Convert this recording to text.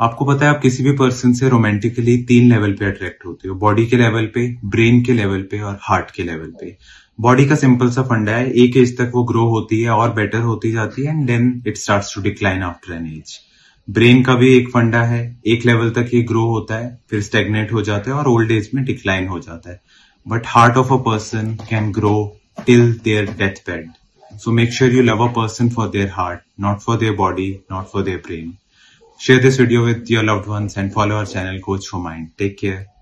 आपको पता है, आप किसी भी पर्सन से रोमांटिकली तीन लेवल पे अट्रैक्ट होते हो। बॉडी के लेवल पे ब्रेन के लेवल पे और हार्ट के लेवल पे। बॉडी का सिंपल सा फंडा है, एक एज तक वो ग्रो होती है, और बेटर होती जाती है and then it starts to decline after an age brain का भी एक फंडा है, एक लेवल तक ये ग्रो होता है, फिर स्टेगनेट हो जाता है और ओल्ड एज में डिक्लाइन हो जाता है। But heart of a person can grow till their death bed so make sure you love a person for their heart not for their body not for their brain Share this video with your loved ones and follow our channel Coach for Mind. Take care.